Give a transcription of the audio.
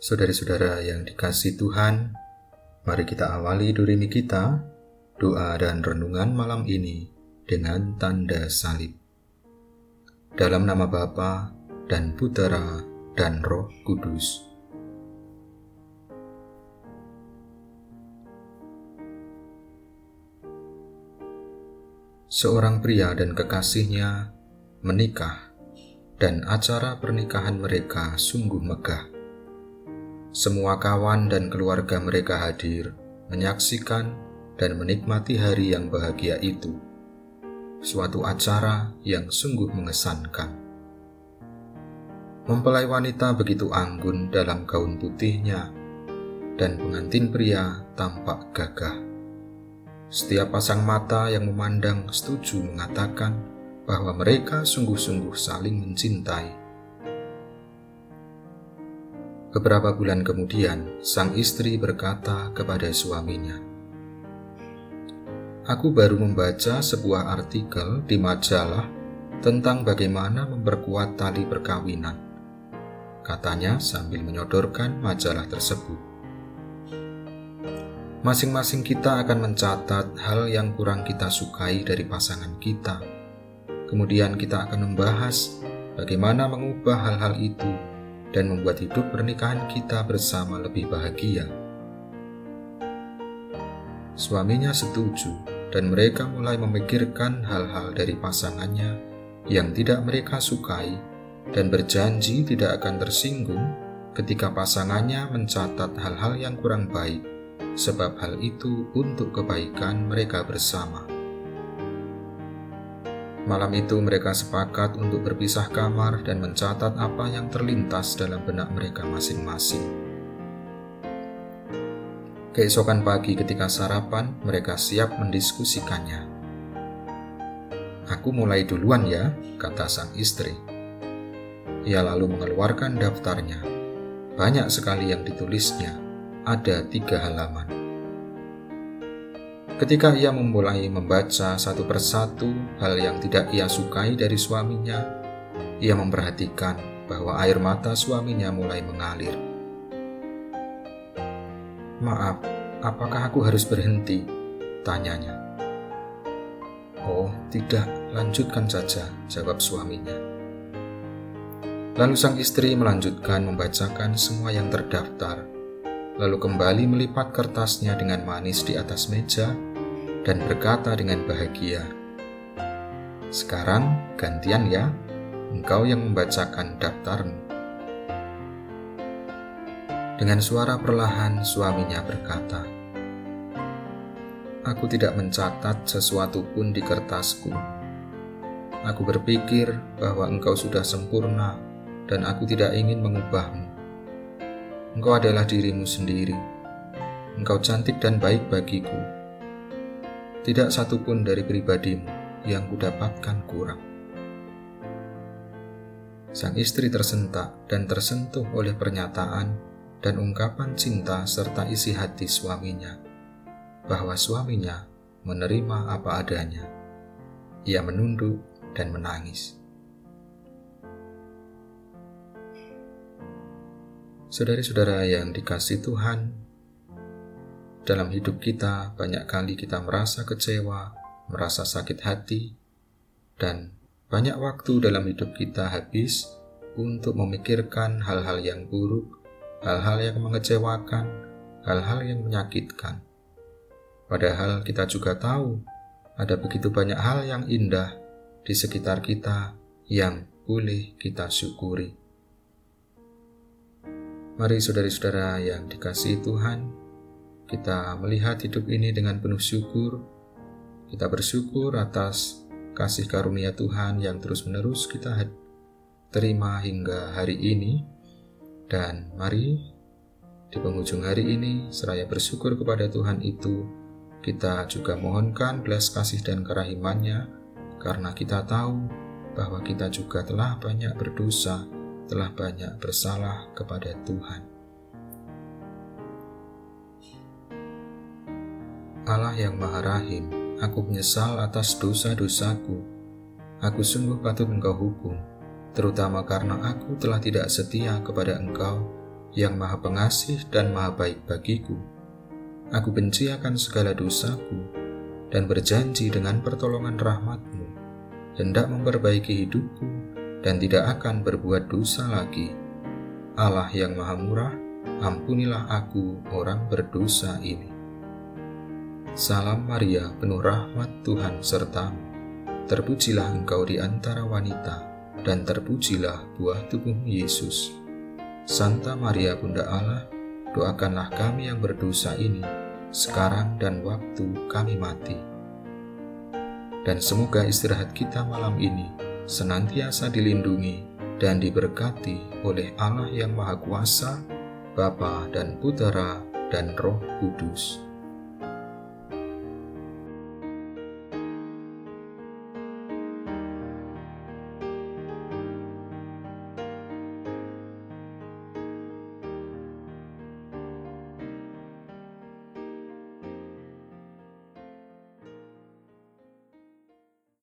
Saudara-saudara yang dikasih Tuhan, mari kita awali durimi kita, doa dan renungan malam ini dengan tanda salib. Dalam nama Bapa dan Putera dan Roh Kudus. Seorang pria dan kekasihnya menikah, dan acara pernikahan mereka sungguh megah semua kawan dan keluarga mereka hadir, menyaksikan dan menikmati hari yang bahagia itu. Suatu acara yang sungguh mengesankan. Mempelai wanita begitu anggun dalam gaun putihnya, dan pengantin pria tampak gagah. Setiap pasang mata yang memandang setuju mengatakan bahwa mereka sungguh-sungguh saling mencintai Beberapa bulan kemudian, sang istri berkata kepada suaminya, "Aku baru membaca sebuah artikel di majalah tentang bagaimana memperkuat tali perkawinan." Katanya sambil menyodorkan majalah tersebut. Masing-masing kita akan mencatat hal yang kurang kita sukai dari pasangan kita. Kemudian kita akan membahas bagaimana mengubah hal-hal itu dan membuat hidup pernikahan kita bersama lebih bahagia. Suaminya setuju, dan mereka mulai memikirkan hal-hal dari pasangannya yang tidak mereka sukai, dan berjanji tidak akan tersinggung ketika pasangannya mencatat hal-hal yang kurang baik, sebab hal itu untuk kebaikan mereka bersama. Malam itu mereka sepakat untuk berpisah kamar dan mencatat apa yang terlintas dalam benak mereka masing-masing. Keesokan pagi ketika sarapan, mereka siap mendiskusikannya. Aku mulai duluan ya, kata sang istri. Ia lalu mengeluarkan daftarnya. Banyak sekali yang ditulisnya, ada tiga halaman. Ketika ia memulai membaca satu persatu hal yang tidak ia sukai dari suaminya, ia memperhatikan bahwa air mata suaminya mulai mengalir. "Maaf, apakah aku harus berhenti?" tanyanya. "Oh, tidak, lanjutkan saja," jawab suaminya. Lalu sang istri melanjutkan membacakan semua yang terdaftar, lalu kembali melipat kertasnya dengan manis di atas meja dan berkata dengan bahagia, "Sekarang gantian ya, engkau yang membacakan daftarmu." Dengan suara perlahan, suaminya berkata, "Aku tidak mencatat sesuatu pun di kertasku. Aku berpikir bahwa engkau sudah sempurna, dan aku tidak ingin mengubahmu. Engkau adalah dirimu sendiri. Engkau cantik dan baik bagiku." Tidak satupun dari pribadimu yang kudapatkan kurang. Sang istri tersentak dan tersentuh oleh pernyataan dan ungkapan cinta serta isi hati suaminya, bahwa suaminya menerima apa adanya. Ia menunduk dan menangis. Saudara-saudara yang dikasih Tuhan, dalam hidup kita, banyak kali kita merasa kecewa, merasa sakit hati, dan banyak waktu dalam hidup kita habis untuk memikirkan hal-hal yang buruk, hal-hal yang mengecewakan, hal-hal yang menyakitkan. Padahal kita juga tahu ada begitu banyak hal yang indah di sekitar kita yang boleh kita syukuri. Mari saudari-saudara yang dikasihi Tuhan, kita melihat hidup ini dengan penuh syukur. Kita bersyukur atas kasih karunia Tuhan yang terus-menerus kita terima hingga hari ini. Dan mari di penghujung hari ini, seraya bersyukur kepada Tuhan itu, kita juga mohonkan belas kasih dan kerahimannya, karena kita tahu bahwa kita juga telah banyak berdosa, telah banyak bersalah kepada Tuhan. Allah yang Maha Rahim, aku menyesal atas dosa-dosaku. Aku sungguh patut engkau hukum, terutama karena aku telah tidak setia kepada engkau yang maha pengasih dan maha baik bagiku. Aku benci akan segala dosaku dan berjanji dengan pertolongan rahmatmu, hendak memperbaiki hidupku dan tidak akan berbuat dosa lagi. Allah yang maha murah, ampunilah aku orang berdosa ini. Salam Maria, penuh rahmat Tuhan sertamu. Terpujilah engkau di antara wanita, dan terpujilah buah tubuhmu Yesus. Santa Maria Bunda Allah, doakanlah kami yang berdosa ini, sekarang dan waktu kami mati. Dan semoga istirahat kita malam ini senantiasa dilindungi dan diberkati oleh Allah yang Maha Kuasa, Bapa dan Putera dan Roh Kudus